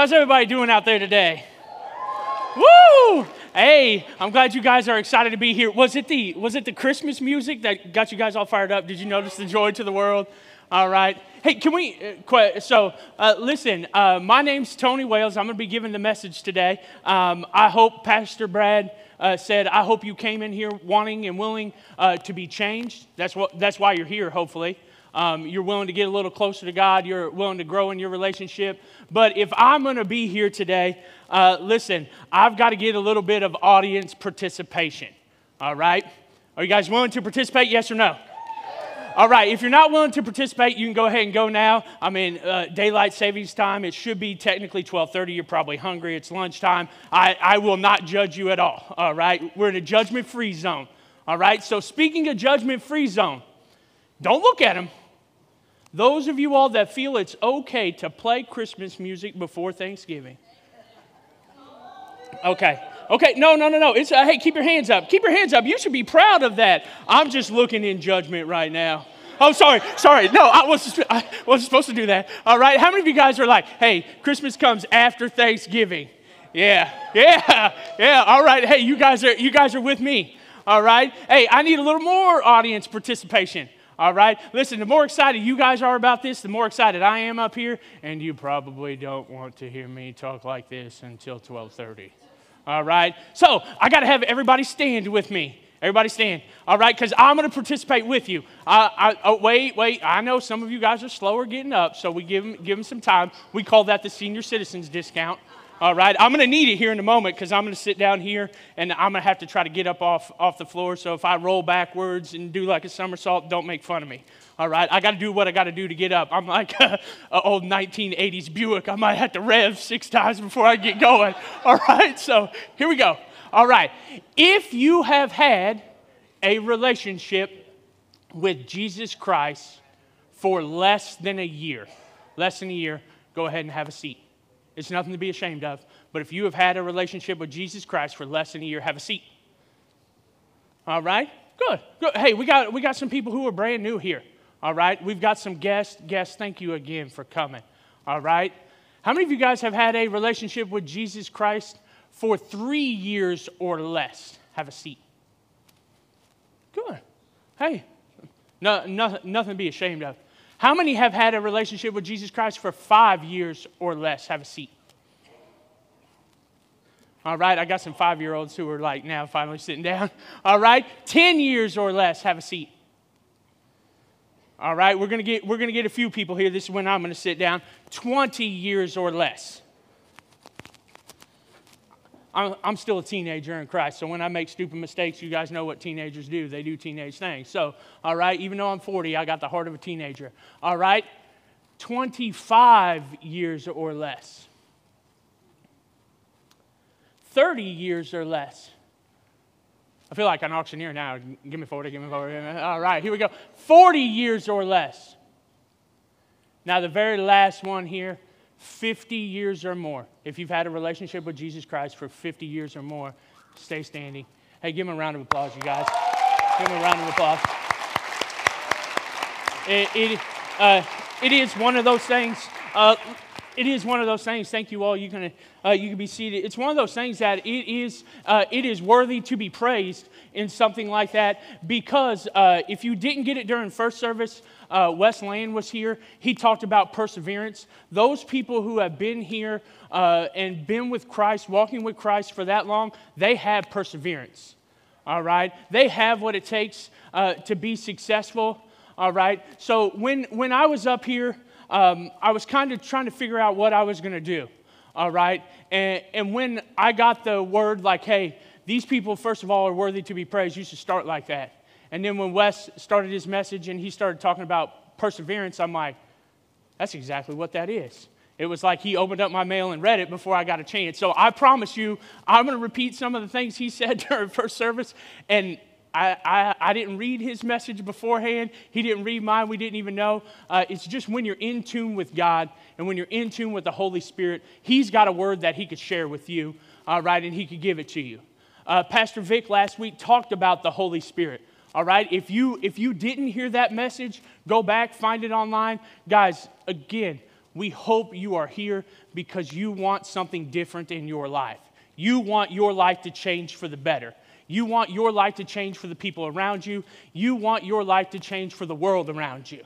How's everybody doing out there today? Woo! Hey, I'm glad you guys are excited to be here. Was it the was it the Christmas music that got you guys all fired up? Did you notice the joy to the world? All right. Hey, can we? Uh, so, uh, listen. Uh, my name's Tony Wales. I'm going to be giving the message today. Um, I hope Pastor Brad uh, said, "I hope you came in here wanting and willing uh, to be changed." That's what. That's why you're here. Hopefully. Um, you're willing to get a little closer to God. You're willing to grow in your relationship. But if I'm going to be here today, uh, listen, I've got to get a little bit of audience participation. All right? Are you guys willing to participate? Yes or no? All right, if you're not willing to participate, you can go ahead and go now. I mean, uh, daylight savings time, it should be technically 12:30. You're probably hungry. It's lunchtime. I, I will not judge you at all. All right, we're in a judgment-free zone. All right, so speaking of judgment-free zone, don't look at them. Those of you all that feel it's okay to play Christmas music before Thanksgiving. Okay. Okay, no, no, no, no. It's uh, hey, keep your hands up. Keep your hands up. You should be proud of that. I'm just looking in judgment right now. Oh, sorry, sorry. No, I wasn't, I wasn't supposed to do that. All right. How many of you guys are like, hey, Christmas comes after Thanksgiving? Yeah, yeah, yeah. All right. Hey, you guys are you guys are with me. All right. Hey, I need a little more audience participation. All right? Listen, the more excited you guys are about this, the more excited I am up here, and you probably don't want to hear me talk like this until 12:30. All right? So, I got to have everybody stand with me. Everybody stand. All right? Cuz I'm going to participate with you. I, oh, wait, wait. I know some of you guys are slower getting up, so we give them, give them some time. We call that the senior citizens discount. All right, I'm going to need it here in a moment because I'm going to sit down here and I'm going to have to try to get up off, off the floor. So if I roll backwards and do like a somersault, don't make fun of me. All right, I got to do what I got to do to get up. I'm like an old 1980s Buick. I might have to rev six times before I get going. All right, so here we go. All right, if you have had a relationship with Jesus Christ for less than a year, less than a year, go ahead and have a seat. It's nothing to be ashamed of. But if you have had a relationship with Jesus Christ for less than a year, have a seat. All right? Good. Good. Hey, we got, we got some people who are brand new here. All right? We've got some guests. Guests, thank you again for coming. All right? How many of you guys have had a relationship with Jesus Christ for three years or less? Have a seat. Good. Hey, no, no, nothing to be ashamed of. How many have had a relationship with Jesus Christ for five years or less? Have a seat. All right, I got some five year olds who are like now finally sitting down. All right, 10 years or less, have a seat. All right, we're gonna get, we're gonna get a few people here. This is when I'm gonna sit down. 20 years or less. I'm, still a teenager in Christ. So when I make stupid mistakes, you guys know what teenagers do. They do teenage things. So, all right, even though I'm 40, I got the heart of a teenager. All right, 25 years or less. 30 years or less. I feel like an auctioneer now. Give me 40, give me 40. All right, here we go. 40 years or less. Now, the very last one here 50 years or more. If you've had a relationship with Jesus Christ for 50 years or more, stay standing. Hey, give him a round of applause, you guys. Give him a round of applause. It, it, uh, it is one of those things. Uh, it is one of those things. Thank you all. You can uh, you can be seated. It's one of those things that it is uh, it is worthy to be praised in something like that because uh, if you didn't get it during first service, uh, Wes Land was here. He talked about perseverance. Those people who have been here uh, and been with Christ, walking with Christ for that long, they have perseverance. All right, they have what it takes uh, to be successful. All right. So when when I was up here um, I was kind of trying to figure out what I was going to do. All right. And, and when I got the word, like, hey, these people, first of all, are worthy to be praised, you should start like that. And then when Wes started his message and he started talking about perseverance, I'm like, that's exactly what that is. It was like he opened up my mail and read it before I got a chance. So I promise you, I'm going to repeat some of the things he said during first service, and I, I, I, didn't read his message beforehand. He didn't read mine. We didn't even know. Uh, it's just when you're in tune with God and when you're in tune with the Holy Spirit, He's got a word that He could share with you, all right, and He could give it to you. Uh, Pastor Vic last week talked about the Holy Spirit. All right, if you if you didn't hear that message, go back, find it online, guys. Again, we hope you are here because you want something different in your life. You want your life to change for the better. You want your life to change for the people around you. You want your life to change for the world around you.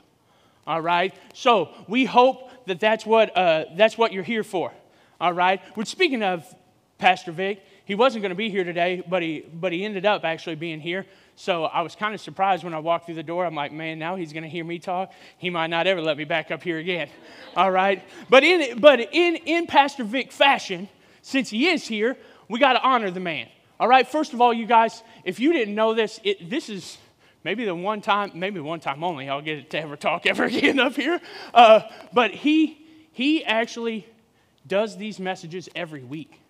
All right? So we hope that that's what, uh, that's what you're here for. All right? Which, speaking of Pastor Vic, he wasn't going to be here today, but he, but he ended up actually being here. So I was kind of surprised when I walked through the door. I'm like, man, now he's going to hear me talk. He might not ever let me back up here again. All right? But in, but in, in Pastor Vic fashion, since he is here, we got to honor the man. All right? First of all, you guys, if you didn't know this, it, this is maybe the one time, maybe one time only I'll get to ever talk ever again up here. Uh, but he, he actually does these messages every week.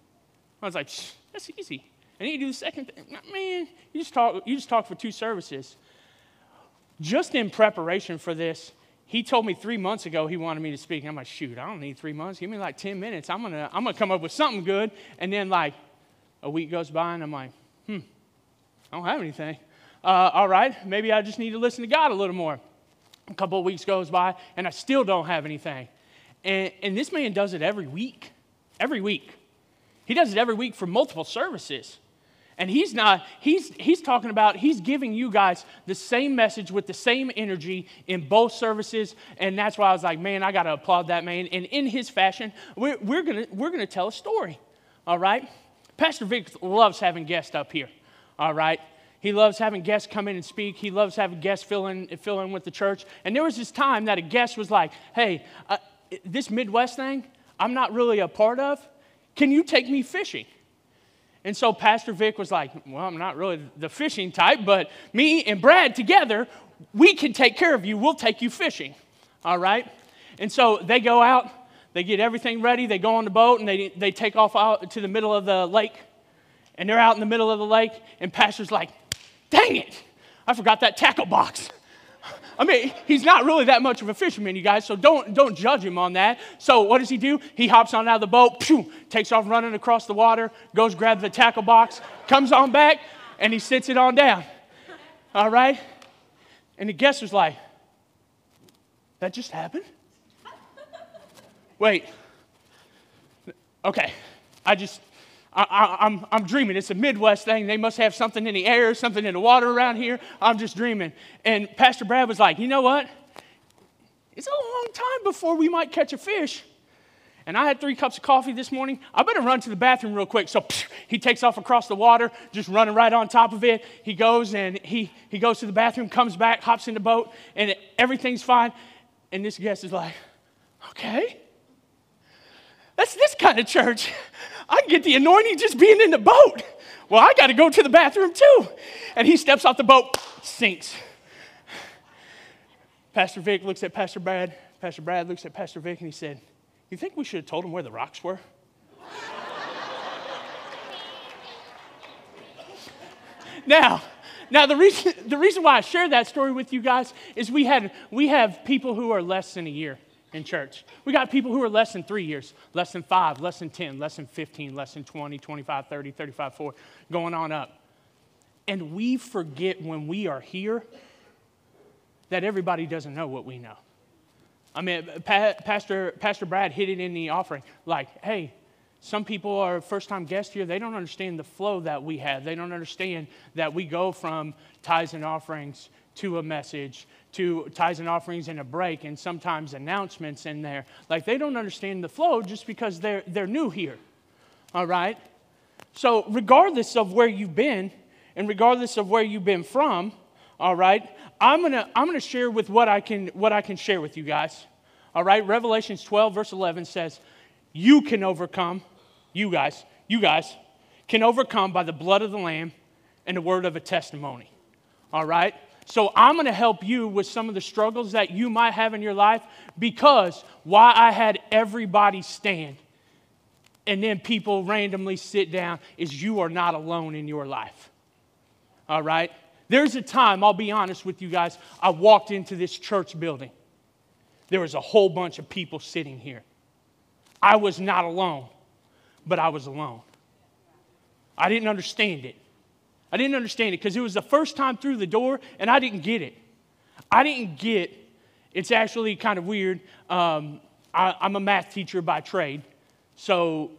I was like, that's easy. And then you do the second thing. Man, you just talk, you just talk for two services. Just in preparation for this, he told me three months ago he wanted me to speak. And I'm like, shoot, I don't need three months. Give me like 10 minutes. I'm gonna, I'm gonna come up with something good. And then like a week goes by and I'm like, hmm, I don't have anything. Uh, all right, maybe I just need to listen to God a little more. A couple of weeks goes by and I still don't have anything. And, and this man does it every week. Every week. He does it every week for multiple services. And he's not, he's, he's talking about, he's giving you guys the same message with the same energy in both services. And that's why I was like, man, I got to applaud that man. And in his fashion, we're, we're going we're gonna tell a story, all right? Pastor Vic loves having guests up here, all right? He loves having guests come in and speak. He loves having guests fill in, fill in with the church. And there was this time that a guest was like, hey, uh, this Midwest thing, I'm not really a part of. Can you take me fishing? And so Pastor Vic was like, Well, I'm not really the fishing type, but me and Brad together, we can take care of you. We'll take you fishing. All right? And so they go out, they get everything ready, they go on the boat, and they, they take off out to the middle of the lake. And they're out in the middle of the lake, and Pastor's like, Dang it, I forgot that tackle box. I mean, he's not really that much of a fisherman, you guys, so don't, don't judge him on that. So, what does he do? He hops on out of the boat, takes off running across the water, goes grab the tackle box, comes on back, and he sits it on down. All right? And the guest was like, That just happened? Wait. Okay. I just, I, am I'm, I'm dreaming. It's a Midwest thing. They must have something in the air, something in the water around here. I'm just dreaming. And Pastor Brad was like, you know what? It's a long time before we might catch a fish. And I had three cups of coffee this morning. I better run to the bathroom real quick. So psh, he takes off across the water, just running right on top of it. He goes and he, he goes to the bathroom, comes back, hops in the boat, and everything's fine. And this guest is like, okay. That's this kind of church. I get the anointing just being in the boat. Well, I got to go to the bathroom too. And he steps off the boat, sinks. Pastor Vic looks at Pastor Brad. Pastor Brad looks at Pastor Vic and he said, You think we should have told him where the rocks were? now, now the reason, the reason why I share that story with you guys is we, had, we have people who are less than a year in church. We got people who are less than three years, less than five, less than 10, less than 15, less than 20, 25, 30, 35, 40, going on up. And we forget when we are here that everybody doesn't know what we know. I mean, pa- Pastor, Pastor Brad hit it in the offering like, hey, some people are first time guests here. They don't understand the flow that we have. They don't understand that we go from tithes and offerings to a message to tithes and offerings and a break and sometimes announcements in there. Like they don't understand the flow just because they're, they're new here. All right? So, regardless of where you've been and regardless of where you've been from, all right, I'm gonna, I'm gonna share with what I, can, what I can share with you guys. All right? Revelations 12, verse 11 says, You can overcome, you guys, you guys can overcome by the blood of the Lamb and the word of a testimony. All right? So I'm going to help you with some of the struggles that you might have in your life because why I had everybody stand and then people randomly sit down is you are not alone in your life. All right? There's a time, I'll be honest with you guys, I walked into this church building. There was a whole bunch of people sitting here. I was not alone, but I was alone. I didn't understand it. I didn't understand it because it was the first time through the door and I didn't get it. I didn't get, it's actually kind of weird. Um, I, am a math teacher by trade. So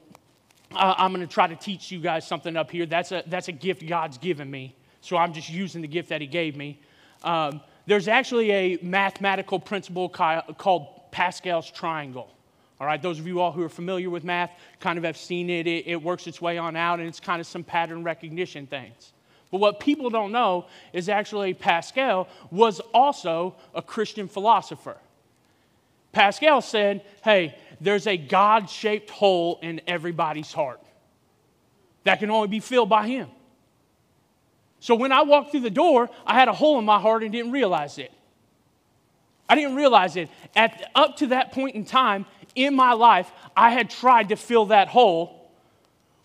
uh, I'm going to try to teach you guys something up here. That's a, that's a gift God's given me. So I'm just using the gift that He gave me. Um, there's actually a mathematical principle called Pascal's triangle. All right, those of you all who are familiar with math kind of have seen it. it. It works its way on out, and it's kind of some pattern recognition things. But what people don't know is actually Pascal was also a Christian philosopher. Pascal said, hey, there's a God shaped hole in everybody's heart that can only be filled by Him. So when I walked through the door, I had a hole in my heart and didn't realize it. I didn't realize it. At, up to that point in time in my life, I had tried to fill that hole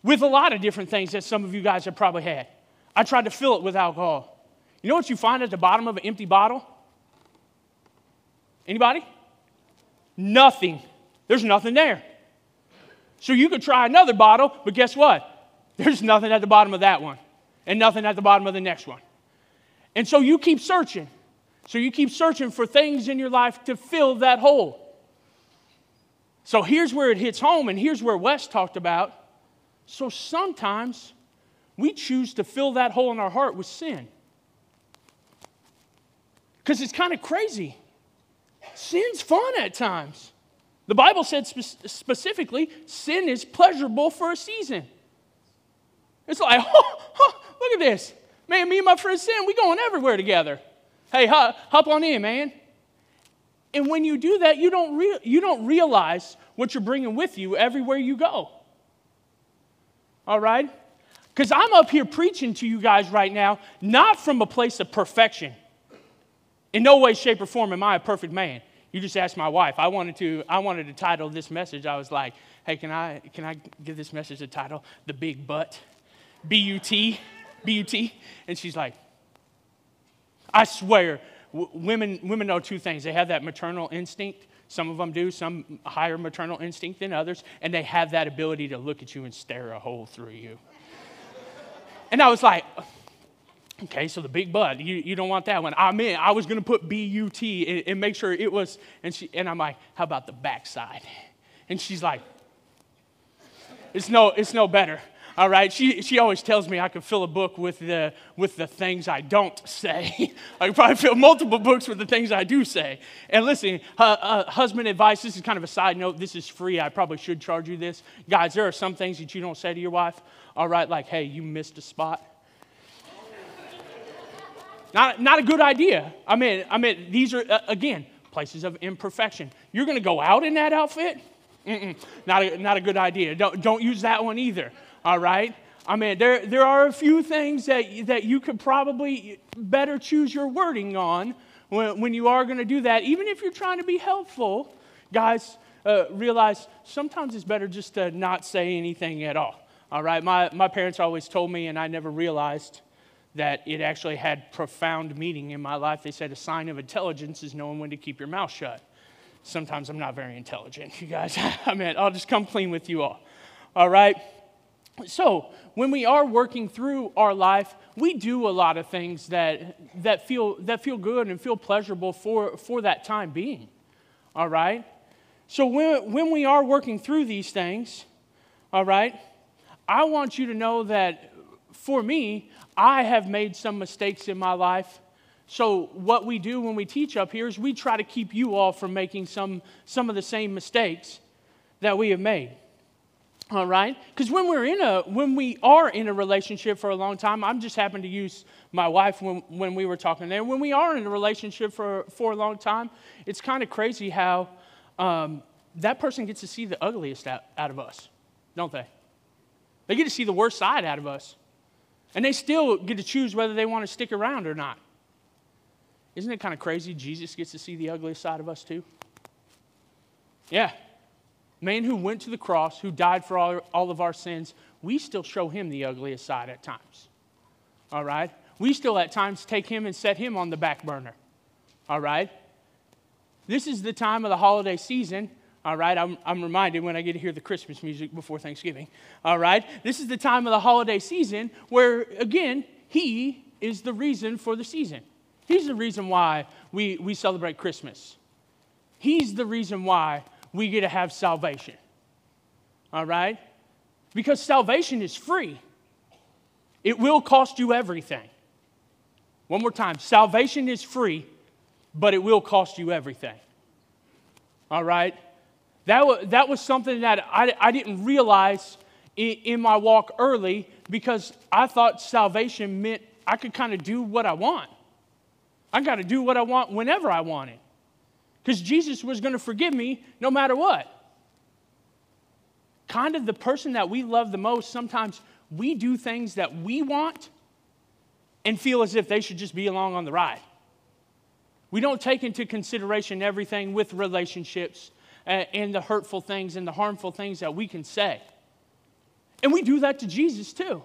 with a lot of different things that some of you guys have probably had. I tried to fill it with alcohol. You know what you find at the bottom of an empty bottle? Anybody? Nothing. There's nothing there. So you could try another bottle, but guess what? There's nothing at the bottom of that one, and nothing at the bottom of the next one. And so you keep searching. So you keep searching for things in your life to fill that hole. So here's where it hits home, and here's where Wes talked about. So sometimes we choose to fill that hole in our heart with sin. Because it's kind of crazy. Sin's fun at times. The Bible said spe- specifically, sin is pleasurable for a season. It's like, oh, oh, look at this. Man, me and my friend Sin, we going everywhere together. Hey, hop, hop on in, man. And when you do that, you don't, re- you don't realize what you're bringing with you everywhere you go. All right? Because I'm up here preaching to you guys right now, not from a place of perfection. In no way, shape, or form am I a perfect man. You just asked my wife. I wanted to, I wanted to title this message. I was like, hey, can I, can I give this message a title? The Big Butt. B U T. B U T. And she's like, I swear, w- women, women know two things. They have that maternal instinct. Some of them do, some higher maternal instinct than others. And they have that ability to look at you and stare a hole through you. And I was like, okay, so the big butt, you, you don't want that one. I mean, I was going to put B U T and, and, make sure it was, and, she, and I'm like, how about the backside? And she's like, it's no, it's no better. All right, she, she always tells me I could fill a book with the, with the things I don't say. I could probably fill multiple books with the things I do say. And listen, uh, uh, husband advice, this is kind of a side note. This is free. I probably should charge you this. Guys, there are some things that you don't say to your wife all right, like, hey, you missed a spot. not, not a good idea. I mean, I mean, these are, uh, again, places of imperfection. You're going to go out in that outfit? Mm-mm, not, a, not a good idea. Don't, don't use that one either, all right? I mean, there, there are a few things that, that you could probably better choose your wording on when, when you are going to do that, even if you're trying to be helpful. Guys, uh, realize sometimes it's better just to not say anything at all. All right, my, my parents always told me, and I never realized that it actually had profound meaning in my life. They said a sign of intelligence is knowing when to keep your mouth shut. Sometimes I'm not very intelligent, you guys. I mean, I'll just come clean with you all. All right? So, when we are working through our life, we do a lot of things that, that, feel, that feel good and feel pleasurable for, for that time being. All right? So, when, when we are working through these things, all right, I want you to know that for me, I have made some mistakes in my life. So, what we do when we teach up here is we try to keep you all from making some, some of the same mistakes that we have made. All right? Because when we're in a when we are in a relationship for a long time, I'm just happen to use my wife when, when we were talking there. When we are in a relationship for, for a long time, it's kind of crazy how um, that person gets to see the ugliest out, out of us, don't they? They get to see the worst side out of us. And they still get to choose whether they want to stick around or not. Isn't it kind of crazy? Jesus gets to see the ugliest side of us too. Yeah. Man who went to the cross, who died for all, all of our sins, we still show him the ugliest side at times. All right? We still at times take him and set him on the back burner. All right? This is the time of the holiday season all right, I'm, I'm reminded when I get to hear the Christmas music before Thanksgiving. All right, this is the time of the holiday season where, again, He is the reason for the season. He's the reason why we, we celebrate Christmas. He's the reason why we get to have salvation. All right? Because salvation is free, it will cost you everything. One more time salvation is free, but it will cost you everything. All right? That was, that was something that I, I didn't realize in, in my walk early because I thought salvation meant I could kind of do what I want. I got to do what I want whenever I want it. Because Jesus was going to forgive me no matter what. Kind of the person that we love the most, sometimes we do things that we want and feel as if they should just be along on the ride. We don't take into consideration everything with relationships uh, and the hurtful things and the harmful things that we can say. And we do that to Jesus too.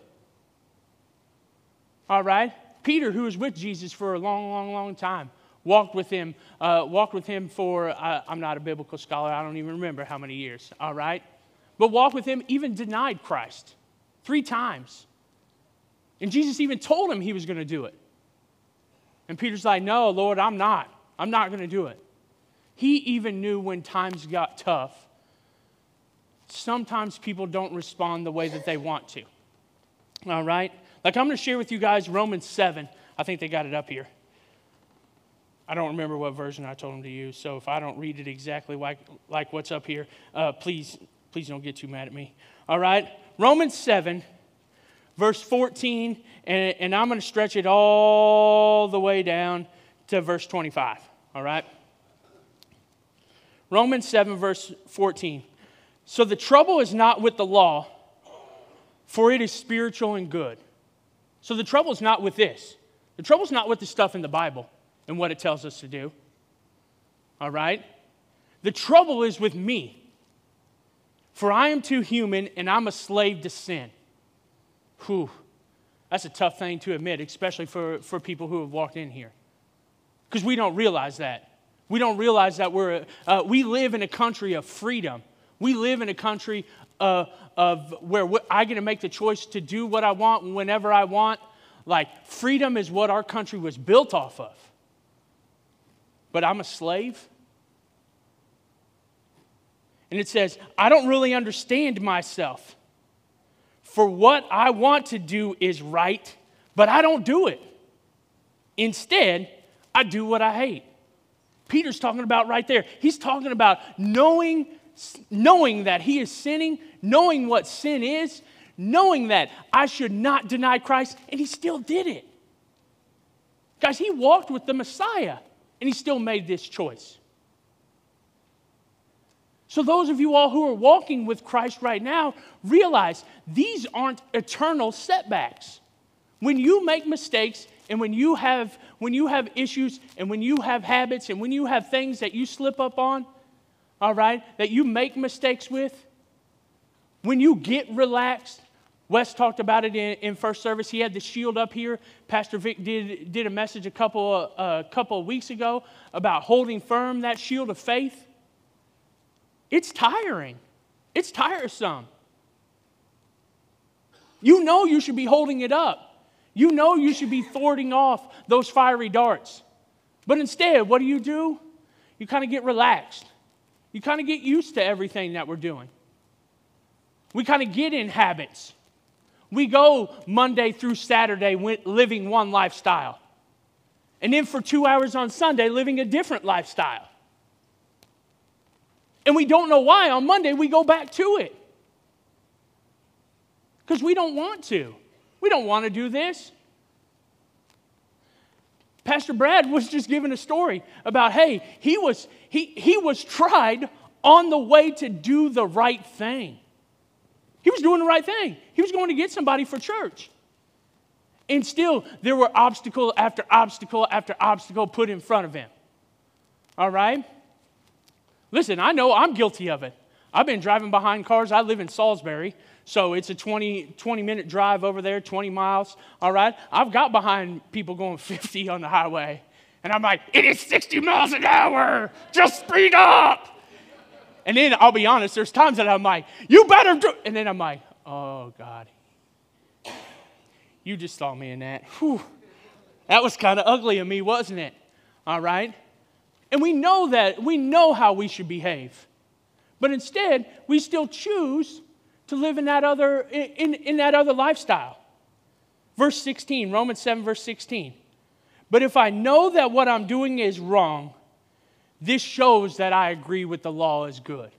All right? Peter, who was with Jesus for a long, long, long time, walked with him, uh, walked with him for, uh, I'm not a biblical scholar, I don't even remember how many years, all right? But walked with him, even denied Christ three times. And Jesus even told him he was going to do it. And Peter's like, No, Lord, I'm not. I'm not going to do it. He even knew when times got tough, sometimes people don't respond the way that they want to. All right? Like, I'm going to share with you guys Romans 7. I think they got it up here. I don't remember what version I told them to use, so if I don't read it exactly like, like what's up here, uh, please, please don't get too mad at me. All right? Romans 7, verse 14, and, and I'm going to stretch it all the way down to verse 25. All right? Romans 7, verse 14. So the trouble is not with the law, for it is spiritual and good. So the trouble is not with this. The trouble is not with the stuff in the Bible and what it tells us to do. All right? The trouble is with me. For I am too human and I'm a slave to sin. Whew. That's a tough thing to admit, especially for, for people who have walked in here. Because we don't realize that. We don't realize that we're, uh, we live in a country of freedom. We live in a country uh, of where I get to make the choice to do what I want whenever I want. Like, freedom is what our country was built off of. But I'm a slave. And it says, I don't really understand myself. For what I want to do is right, but I don't do it. Instead, I do what I hate. Peter's talking about right there. He's talking about knowing knowing that he is sinning, knowing what sin is, knowing that I should not deny Christ, and he still did it. Guys, he walked with the Messiah, and he still made this choice. So, those of you all who are walking with Christ right now, realize these aren't eternal setbacks. When you make mistakes and when you have when you have issues and when you have habits and when you have things that you slip up on, all right, that you make mistakes with, when you get relaxed, Wes talked about it in, in, first service. He had the shield up here. Pastor Vic did, did a message a couple, a uh, couple of weeks ago about holding firm that shield of faith. It's tiring, it's tiresome. You know you should be holding it up. You know you should be thwarting off those fiery darts. But instead, what do you do? You kind of get relaxed. You kind of get used to everything that we're doing. We kind of get in habits. We go Monday through Saturday living one lifestyle. And then for two hours on Sunday, living a different lifestyle. And we don't know why on Monday we go back to it. Because we don't want to. We don't want to do this. Pastor Brad was just giving a story about, hey, he was, he, he was tried on the way to do the right thing. He was doing the right thing. He was going to get somebody for church. And still, there were obstacle after obstacle after obstacle put in front of him. All right? Listen, I know I'm guilty of it. I've been driving behind cars. I live in Salisbury, so it's a 20, 20 minute drive over there, 20 miles. All right? I've got behind people going 50 on the highway. And I'm like, it is 60 miles an hour. Just speed up. And then I'll be honest, there's times that I'm like, you better do. And then I'm like, oh, God. You just saw me in that. Whew. That was kind of ugly of me, wasn't it? All right? And we know that, we know how we should behave. But instead, we still choose to live in that other, in, in that other lifestyle. Verse 16, Romans 7, verse 16. But if I know that what I'm doing is wrong, this shows that I agree with the law is good.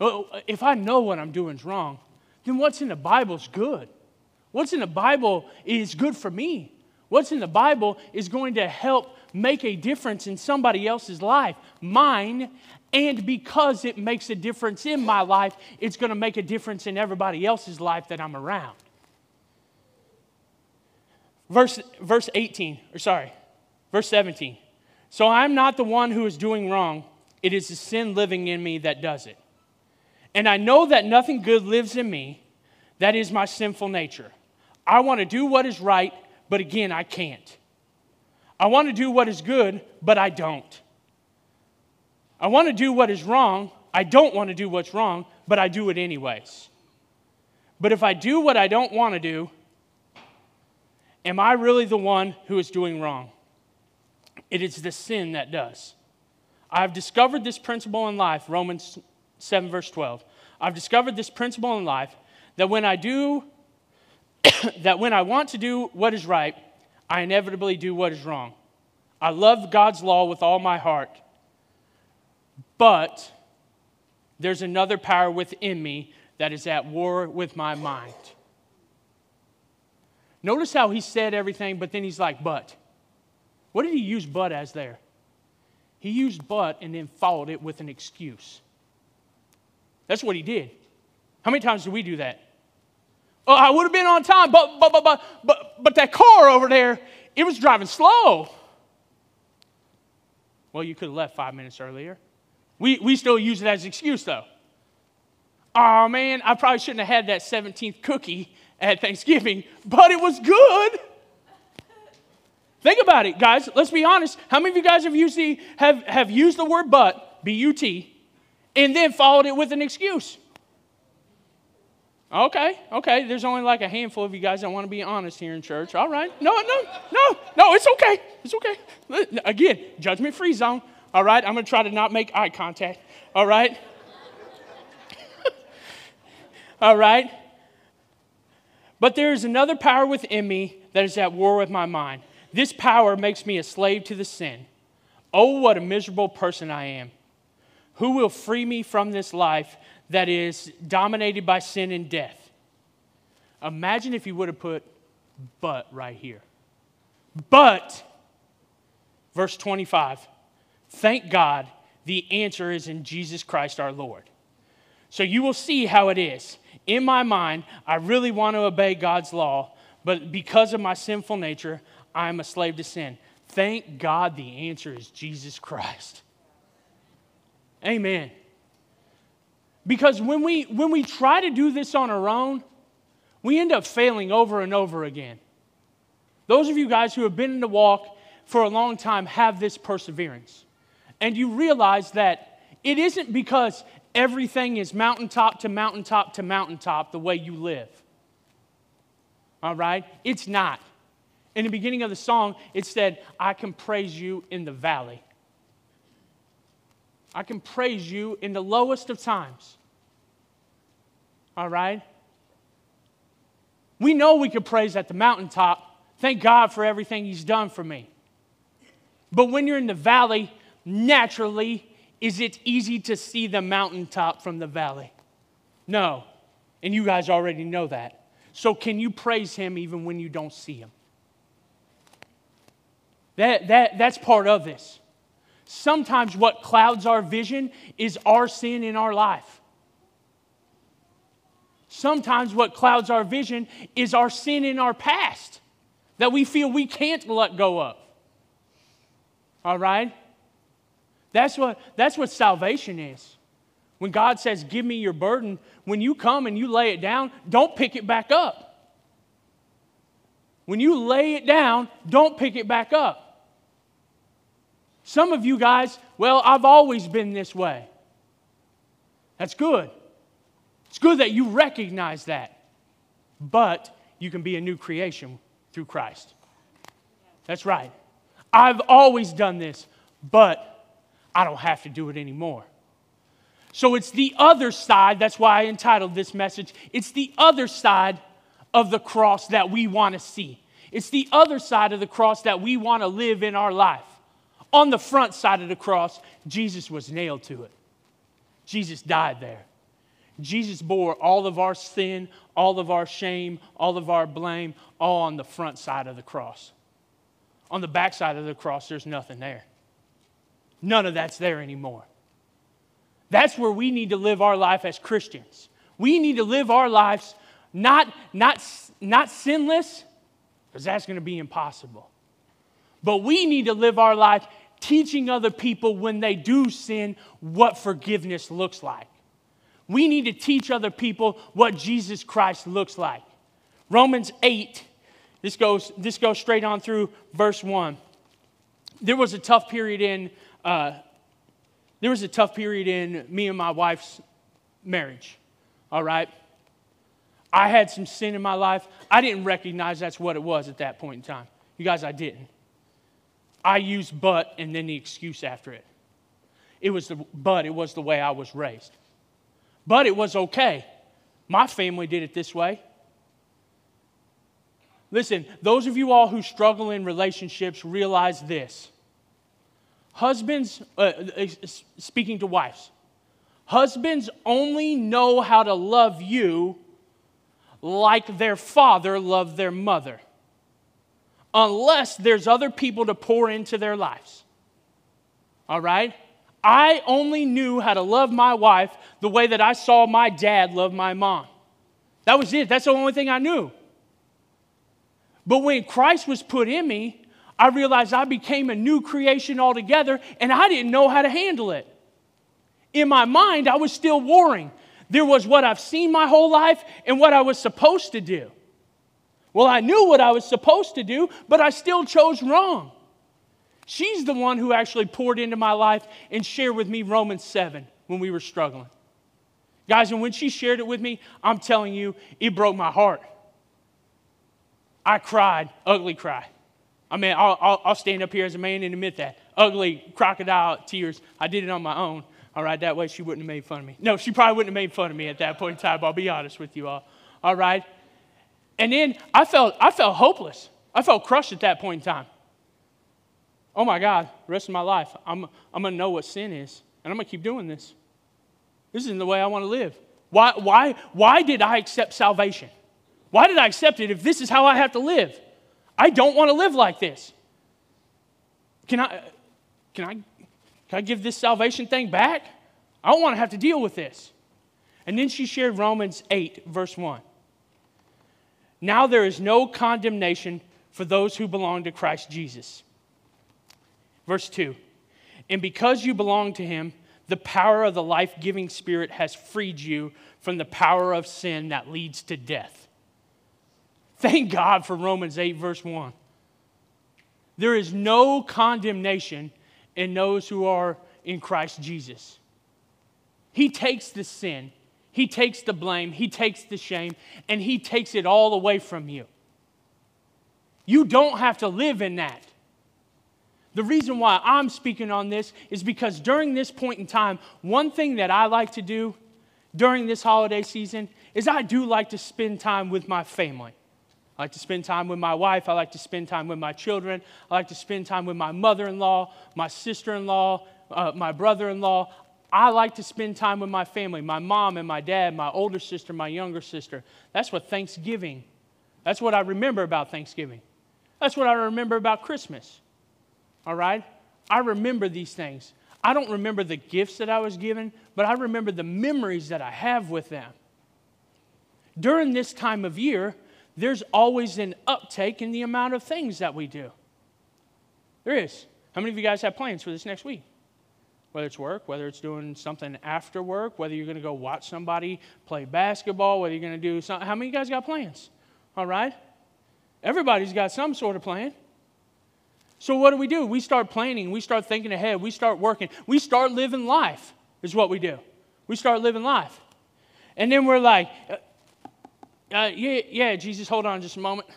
Oh, if I know what I'm doing is wrong, then what's in the Bible is good. What's in the Bible is good for me. What's in the Bible is going to help make a difference in somebody else's life, mine, and because it makes a difference in my life, it's going to make a difference in everybody else's life that I'm around. Verse, verse 18, or sorry, verse 17. So I'm not the one who is doing wrong, it is the sin living in me that does it. And I know that nothing good lives in me, that is my sinful nature. I want to do what is right, but again, I can't. I want to do what is good, but I don't. I want to do what is wrong. I don't want to do what's wrong, but I do it anyways. But if I do what I don't want to do, am I really the one who is doing wrong? It is the sin that does. I have discovered this principle in life, Romans 7, verse 12. I've discovered this principle in life that when I do, that when I want to do what is right, I inevitably do what is wrong. I love God's law with all my heart, but there's another power within me that is at war with my mind. Notice how he said everything, but then he's like, but. What did he use but as there? He used but and then followed it with an excuse. That's what he did. How many times do we do that? Oh, I would have been on time, but, but, but, but, but, but that car over there, it was driving slow. Well, you could have left five minutes earlier. We, we still use it as an excuse, though. Oh, man, I probably shouldn't have had that 17th cookie at Thanksgiving, but it was good. Think about it, guys. Let's be honest. How many of you guys have used the, have, have used the word but, B U T, and then followed it with an excuse? Okay, okay. There's only like a handful of you guys that want to be honest here in church. All right. No, no, no, no, it's okay. It's okay. Again, judgment free zone. All right. I'm going to try to not make eye contact. All right. all right. But there is another power within me that is at war with my mind. This power makes me a slave to the sin. Oh, what a miserable person I am. Who will free me from this life that is dominated by sin and death? Imagine if you would have put but right here. But, verse 25, thank God the answer is in Jesus Christ our Lord. So you will see how it is. In my mind, I really want to obey God's law, but because of my sinful nature, I am a slave to sin. Thank God the answer is Jesus Christ. Amen. Because when we, when we try to do this on our own, we end up failing over and over again. Those of you guys who have been in the walk for a long time have this perseverance. And you realize that it isn't because everything is mountaintop to mountaintop to mountaintop the way you live. All right? It's not. In the beginning of the song, it said, I can praise you in the valley. I can praise you in the lowest of times. All right? We know we can praise at the mountaintop. Thank God for everything He's done for me. But when you're in the valley, naturally, is it easy to see the mountaintop from the valley? No. And you guys already know that. So, can you praise Him even when you don't see Him? That, that, that's part of this. Sometimes what clouds our vision is our sin in our life. Sometimes what clouds our vision is our sin in our past that we feel we can't let go of. All right? That's what, that's what salvation is. When God says, Give me your burden, when you come and you lay it down, don't pick it back up. When you lay it down, don't pick it back up. Some of you guys, well, I've always been this way. That's good. It's good that you recognize that. But you can be a new creation through Christ. That's right. I've always done this, but I don't have to do it anymore. So it's the other side. That's why I entitled this message. It's the other side of the cross that we want to see. It's the other side of the cross that we want to live in our life. On the front side of the cross, Jesus was nailed to it. Jesus died there. Jesus bore all of our sin, all of our shame, all of our blame, all on the front side of the cross. On the back side of the cross, there's nothing there. None of that's there anymore. That's where we need to live our life as Christians. We need to live our lives not, not, not sinless, because that's going to be impossible. But we need to live our life teaching other people when they do sin what forgiveness looks like. We need to teach other people what Jesus Christ looks like. Romans 8, this goes, this goes straight on through verse 1. There was a tough period in uh, there was a tough period in me and my wife's marriage. All right? I had some sin in my life. I didn't recognize that's what it was at that point in time. You guys, I didn't. I used but and then the excuse after it. It was the but, it was the way I was raised. But it was okay. My family did it this way. Listen, those of you all who struggle in relationships realize this. Husbands, uh, uh speaking to wives, husbands only know how to love you like their father loved their mother, unless there's other people to pour into their lives. All right? I only knew how to love my wife the way that I saw my dad love my mom. That was it. That's the only thing I knew. But when Christ was put in me, I realized I became a new creation altogether and I didn't know how to handle it. In my mind, I was still warring. There was what I've seen my whole life and what I was supposed to do. Well, I knew what I was supposed to do, but I still chose wrong. She's the one who actually poured into my life and shared with me Romans 7 when we were struggling. Guys, and when she shared it with me, I'm telling you, it broke my heart. I cried, ugly cry. I mean, I'll, I'll, I'll stand up here as a man and admit that. Ugly crocodile tears. I did it on my own. All right, that way she wouldn't have made fun of me. No, she probably wouldn't have made fun of me at that point in time, I'll be honest with you all. All right? And then I felt, I felt hopeless. I felt crushed at that point in time. Oh my God, rest of my life, I'm, I'm going to know what sin is, and I'm going to keep doing this. This isn't the way I want to live. Why, why, why did I accept salvation? Why did I accept it if this is how I have to live? I don't want to live like this. Can I, can I can I give this salvation thing back? I don't want to have to deal with this. And then she shared Romans 8, verse 1. Now there is no condemnation for those who belong to Christ Jesus. Verse 2 And because you belong to him, the power of the life giving Spirit has freed you from the power of sin that leads to death. Thank God for Romans 8, verse 1. There is no condemnation in those who are in Christ Jesus. He takes the sin, He takes the blame, He takes the shame, and He takes it all away from you. You don't have to live in that. The reason why I'm speaking on this is because during this point in time, one thing that I like to do during this holiday season is I do like to spend time with my family. I like to spend time with my wife. I like to spend time with my children. I like to spend time with my mother in law, my sister in law, uh, my brother in law. I like to spend time with my family, my mom and my dad, my older sister, my younger sister. That's what Thanksgiving, that's what I remember about Thanksgiving. That's what I remember about Christmas. All right? I remember these things. I don't remember the gifts that I was given, but I remember the memories that I have with them. During this time of year, there's always an uptake in the amount of things that we do. There is. How many of you guys have plans for this next week? Whether it's work, whether it's doing something after work, whether you're going to go watch somebody play basketball, whether you're going to do something. How many of you guys got plans? All right? Everybody's got some sort of plan. So, what do we do? We start planning, we start thinking ahead, we start working, we start living life, is what we do. We start living life. And then we're like, uh, yeah, yeah, Jesus, hold on just a moment.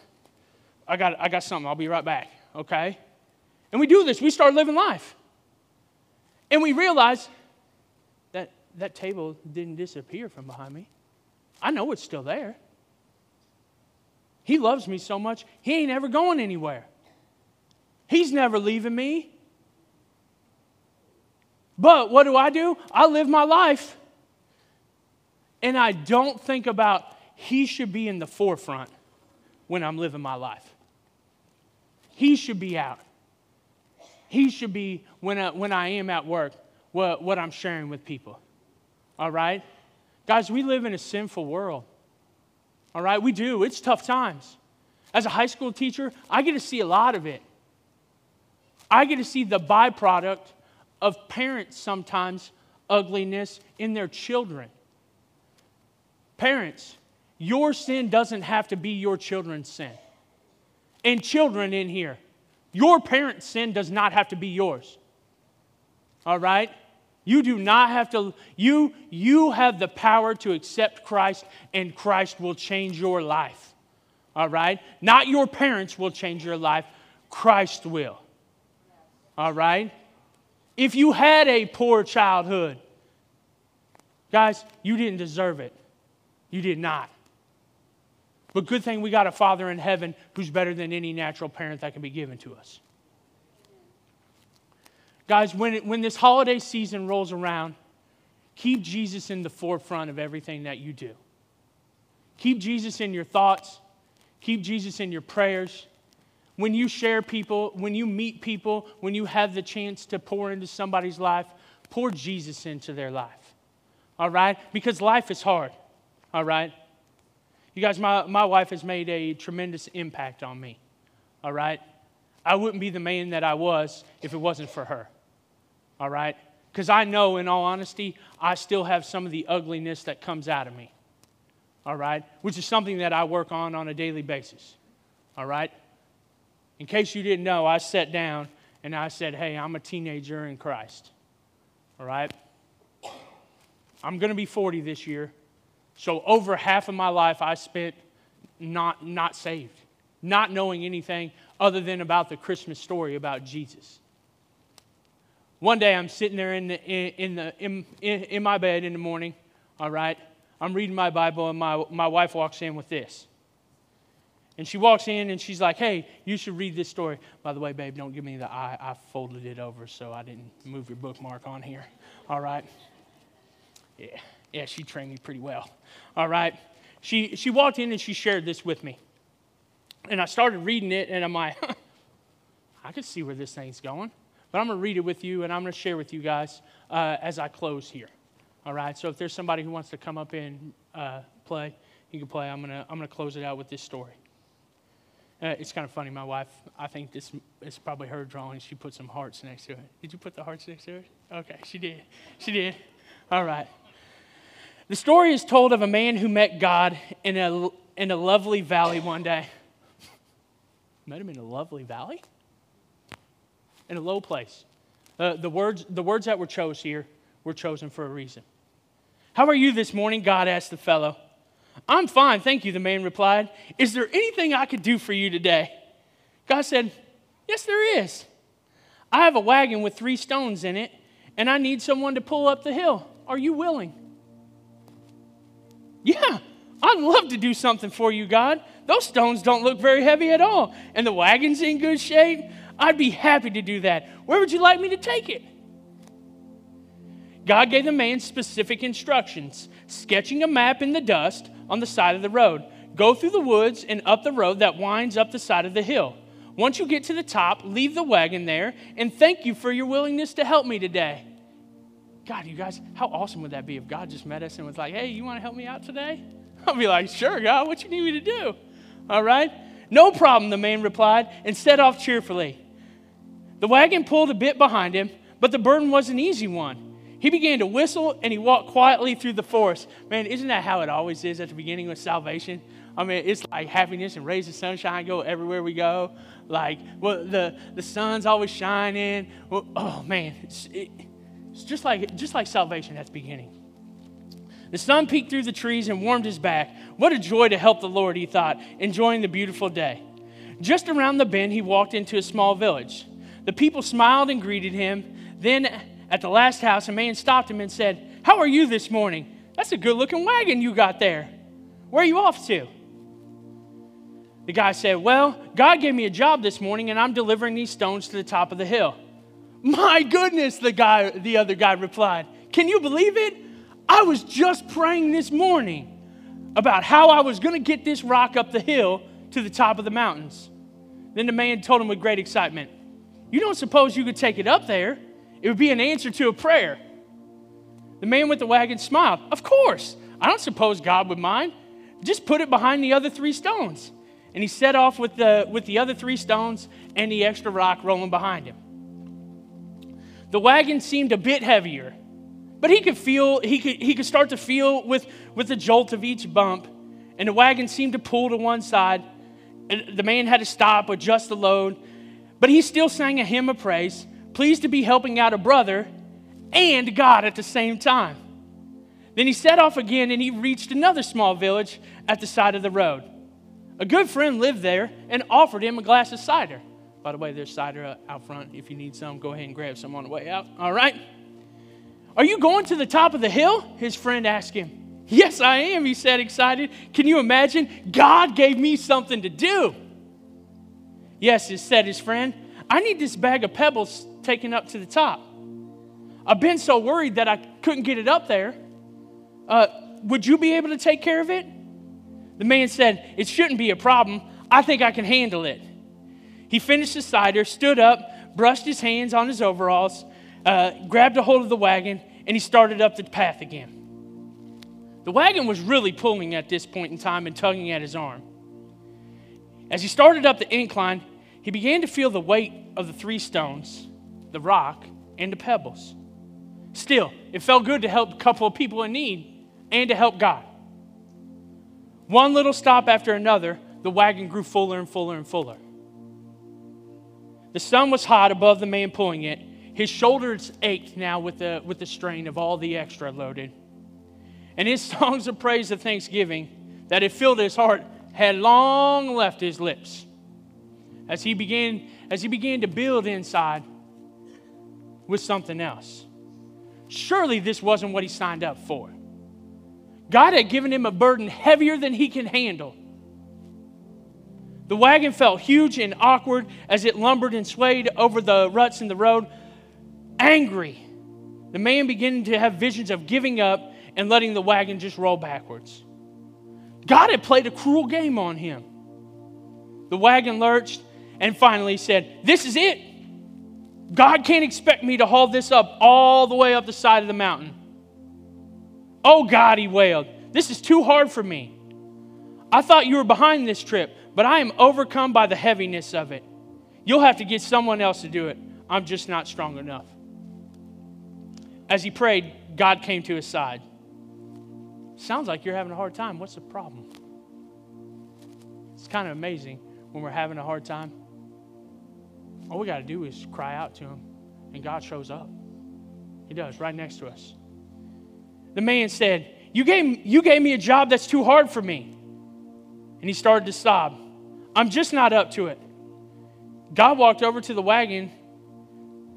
I got, I got something. I'll be right back, okay? And we do this. We start living life. And we realize that that table didn't disappear from behind me. I know it's still there. He loves me so much, he ain't ever going anywhere. He's never leaving me. But what do I do? I live my life. And I don't think about he should be in the forefront when I'm living my life. He should be out. He should be when I, when I am at work, what, what I'm sharing with people. All right? Guys, we live in a sinful world. All right? We do. It's tough times. As a high school teacher, I get to see a lot of it. I get to see the byproduct of parents sometimes ugliness in their children. Parents, your sin doesn't have to be your children's sin. And children in here, your parents' sin does not have to be yours. All right? You do not have to, you, you have the power to accept Christ, and Christ will change your life. All right? Not your parents will change your life, Christ will. All right? If you had a poor childhood, guys, you didn't deserve it. You did not. But good thing we got a Father in heaven who's better than any natural parent that can be given to us. Guys, when, it, when this holiday season rolls around, keep Jesus in the forefront of everything that you do. Keep Jesus in your thoughts, keep Jesus in your prayers. When you share people, when you meet people, when you have the chance to pour into somebody's life, pour Jesus into their life. All right? Because life is hard. All right? You guys, my, my wife has made a tremendous impact on me. All right? I wouldn't be the man that I was if it wasn't for her. All right? Because I know, in all honesty, I still have some of the ugliness that comes out of me. All right? Which is something that I work on on a daily basis. All right? In case you didn't know, I sat down and I said, hey, I'm a teenager in Christ. All right? I'm going to be 40 this year. So over half of my life I spent not, not saved, not knowing anything other than about the Christmas story about Jesus. One day I'm sitting there in, the, in, the, in, in my bed in the morning, all right? I'm reading my Bible, and my, my wife walks in with this. And she walks in and she's like, hey, you should read this story. By the way, babe, don't give me the eye. I folded it over so I didn't move your bookmark on here. All right? Yeah yeah, she trained me pretty well. All right. She, she walked in and she shared this with me. And I started reading it, and I'm like, I can see where this thing's going. But I'm going to read it with you, and I'm going to share with you guys uh, as I close here. All right. So if there's somebody who wants to come up and uh, play, you can play. I'm going to I'm going to close it out with this story. Uh, it's kind of funny. My wife, I think this is probably her drawing. She put some hearts next to it. Did you put the hearts next to it? Okay, she did. She did. All right. The story is told of a man who met God in a, in a lovely valley one day. met him in a lovely valley? In a low place. Uh, the, words, the words that were chose here were chosen for a reason. How are you this morning? God asked the fellow. I'm fine, thank you, the man replied. Is there anything I could do for you today? God said, Yes, there is. I have a wagon with three stones in it, and I need someone to pull up the hill. Are you willing? Yeah, I'd love to do something for you, God. Those stones don't look very heavy at all, and the wagon's in good shape. I'd be happy to do that. Where would you like me to take it? God gave the man specific instructions, sketching a map in the dust on the side of the road. Go through the woods and up the road that winds up the side of the hill. Once you get to the top, leave the wagon there, and thank you for your willingness to help me today. God, you guys, how awesome would that be if God just met us and was like, hey, you want to help me out today? I'll be like, sure, God, what you need me to do? All right? No problem, the man replied, and set off cheerfully. The wagon pulled a bit behind him, but the burden was an easy one. He began to whistle and he walked quietly through the forest. Man, isn't that how it always is at the beginning of salvation? I mean, it's like happiness and rays of sunshine go everywhere we go. Like, well, the, the sun's always shining. Well, oh, man. It, it's just like, just like salvation at the beginning. The sun peeked through the trees and warmed his back. What a joy to help the Lord, he thought, enjoying the beautiful day. Just around the bend, he walked into a small village. The people smiled and greeted him. Then, at the last house, a man stopped him and said, How are you this morning? That's a good looking wagon you got there. Where are you off to? The guy said, Well, God gave me a job this morning and I'm delivering these stones to the top of the hill. My goodness, the guy, the other guy replied. Can you believe it? I was just praying this morning about how I was going to get this rock up the hill to the top of the mountains. Then the man told him with great excitement, You don't suppose you could take it up there? It would be an answer to a prayer. The man with the wagon smiled. Of course. I don't suppose God would mind. Just put it behind the other three stones. And he set off with the, with the other three stones and the extra rock rolling behind him. The wagon seemed a bit heavier, but he could feel, he could, he could start to feel with, with the jolt of each bump. And the wagon seemed to pull to one side. The man had to stop, adjust the load. But he still sang a hymn of praise, pleased to be helping out a brother and God at the same time. Then he set off again and he reached another small village at the side of the road. A good friend lived there and offered him a glass of cider. By the way, there's cider out front. If you need some, go ahead and grab some on the way out. All right? Are you going to the top of the hill? His friend asked him. Yes, I am, he said, excited. Can you imagine? God gave me something to do. Yes, said his friend. I need this bag of pebbles taken up to the top. I've been so worried that I couldn't get it up there. Uh, would you be able to take care of it? The man said, It shouldn't be a problem. I think I can handle it. He finished the cider, stood up, brushed his hands on his overalls, uh, grabbed a hold of the wagon, and he started up the path again. The wagon was really pulling at this point in time and tugging at his arm. As he started up the incline, he began to feel the weight of the three stones, the rock, and the pebbles. Still, it felt good to help a couple of people in need and to help God. One little stop after another, the wagon grew fuller and fuller and fuller. The sun was hot above the man pulling it. His shoulders ached now with the, with the strain of all the extra loaded. And his songs of praise of thanksgiving that had filled his heart had long left his lips. As he began, as he began to build inside with something else. Surely this wasn't what he signed up for. God had given him a burden heavier than he can handle. The wagon felt huge and awkward as it lumbered and swayed over the ruts in the road. Angry, the man began to have visions of giving up and letting the wagon just roll backwards. God had played a cruel game on him. The wagon lurched and finally said, This is it. God can't expect me to haul this up all the way up the side of the mountain. Oh, God, he wailed. This is too hard for me. I thought you were behind this trip, but I am overcome by the heaviness of it. You'll have to get someone else to do it. I'm just not strong enough. As he prayed, God came to his side. Sounds like you're having a hard time. What's the problem? It's kind of amazing when we're having a hard time all we got to do is cry out to him, and God shows up. He does, right next to us. The man said, you gave, you gave me a job that's too hard for me. And he started to sob. I'm just not up to it. God walked over to the wagon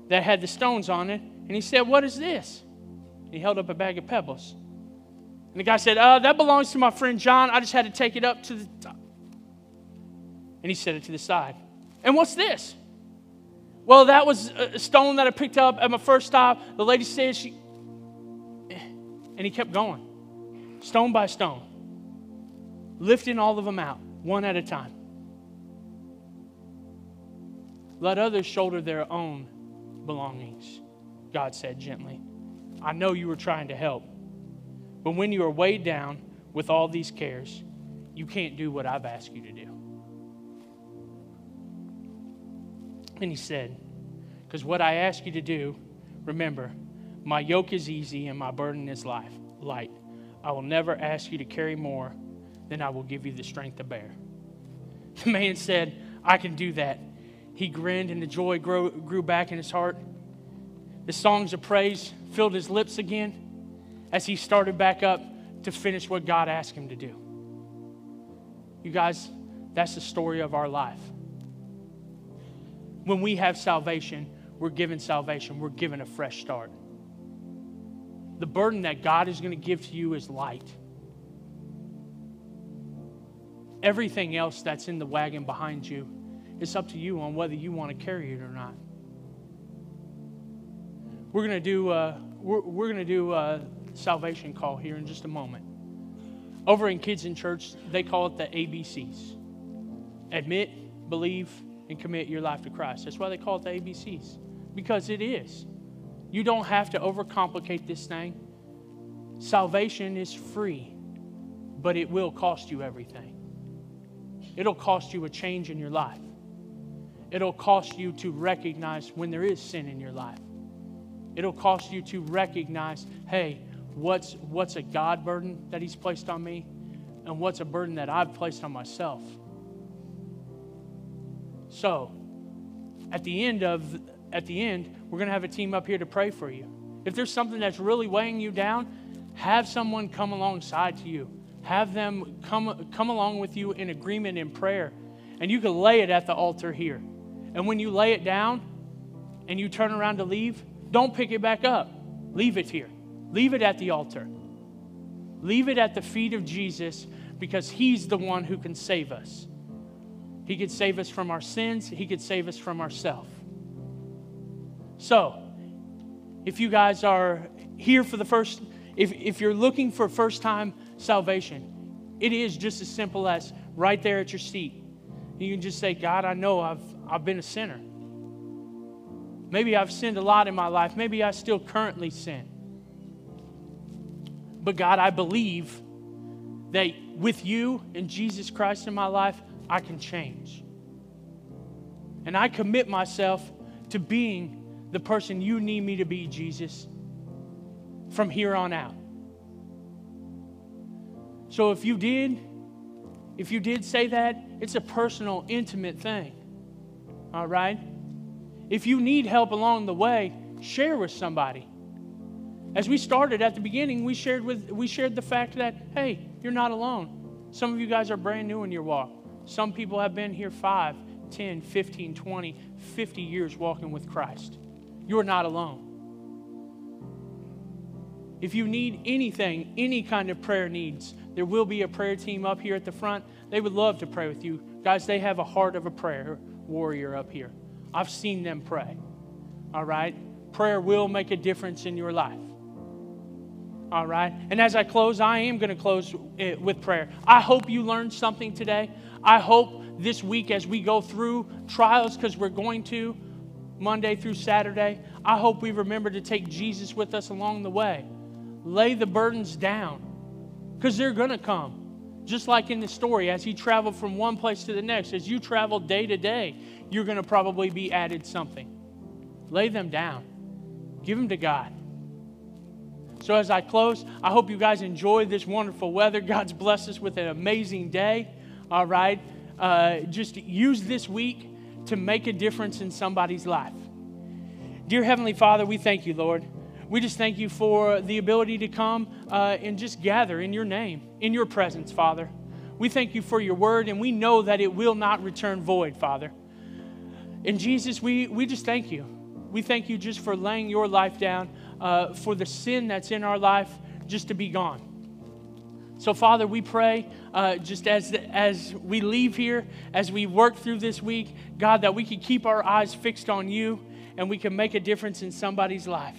that had the stones on it, and he said, What is this? And he held up a bag of pebbles. And the guy said, uh, That belongs to my friend John. I just had to take it up to the top. And he set it to the side. And what's this? Well, that was a stone that I picked up at my first stop. The lady said she. And he kept going, stone by stone, lifting all of them out, one at a time. Let others shoulder their own belongings, God said gently. I know you were trying to help, but when you are weighed down with all these cares, you can't do what I've asked you to do. And he said, Because what I ask you to do, remember, my yoke is easy and my burden is life, light. I will never ask you to carry more than I will give you the strength to bear. The man said, I can do that. He grinned and the joy grew, grew back in his heart. The songs of praise filled his lips again as he started back up to finish what God asked him to do. You guys, that's the story of our life when we have salvation, we're given salvation, we're given a fresh start. the burden that God is going to give to you is light. Everything else that's in the wagon behind you, it's up to you on whether you want to carry it or not. We're going to do, uh, we're, we're going to do a salvation call here in just a moment. Over in Kids in Church, they call it the ABCs admit, believe, and commit your life to Christ. That's why they call it the ABCs, because it is. You don't have to overcomplicate this thing. Salvation is free, but it will cost you everything. It'll cost you a change in your life. It'll cost you to recognize when there is sin in your life. It'll cost you to recognize, hey, what's, what's a God burden that He's placed on me, and what's a burden that I've placed on myself. So, at the end of at the end, we're going to have a team up here to pray for you. If there's something that's really weighing you down, have someone come alongside to you. Have them come come along with you in agreement in prayer. And you can lay it at the altar here. And when you lay it down and you turn around to leave, don't pick it back up. Leave it here. Leave it at the altar. Leave it at the feet of Jesus because he's the one who can save us. He could save us from our sins, He could save us from ourselves. So, if you guys are here for the first, if, if you're looking for first time salvation, it is just as simple as right there at your seat. You can just say, God, I know I've, I've been a sinner. Maybe I've sinned a lot in my life. Maybe I still currently sin. But God, I believe that with you and Jesus Christ in my life, I can change. And I commit myself to being the person you need me to be, Jesus, from here on out. So if you did, if you did say that, it's a personal, intimate thing. All right? If you need help along the way, share with somebody. As we started at the beginning, we shared with we shared the fact that hey, you're not alone. Some of you guys are brand new in your walk. Some people have been here 5, 10, 15, 20, 50 years walking with Christ. You're not alone. If you need anything, any kind of prayer needs, there will be a prayer team up here at the front. They would love to pray with you. Guys, they have a heart of a prayer warrior up here. I've seen them pray. All right? Prayer will make a difference in your life. All right? And as I close, I am going to close with prayer. I hope you learned something today. I hope this week as we go through trials, because we're going to Monday through Saturday, I hope we remember to take Jesus with us along the way. Lay the burdens down, because they're going to come. Just like in the story, as he traveled from one place to the next, as you travel day to day, you're going to probably be added something. Lay them down, give them to God. So, as I close, I hope you guys enjoy this wonderful weather. God's blessed us with an amazing day all right? Uh, just use this week to make a difference in somebody's life. Dear Heavenly Father, we thank you, Lord. We just thank you for the ability to come uh, and just gather in your name, in your presence, Father. We thank you for your word, and we know that it will not return void, Father. And Jesus, we, we just thank you. We thank you just for laying your life down, uh, for the sin that's in our life just to be gone. So, Father, we pray uh, just as, as we leave here, as we work through this week, God, that we can keep our eyes fixed on you and we can make a difference in somebody's life.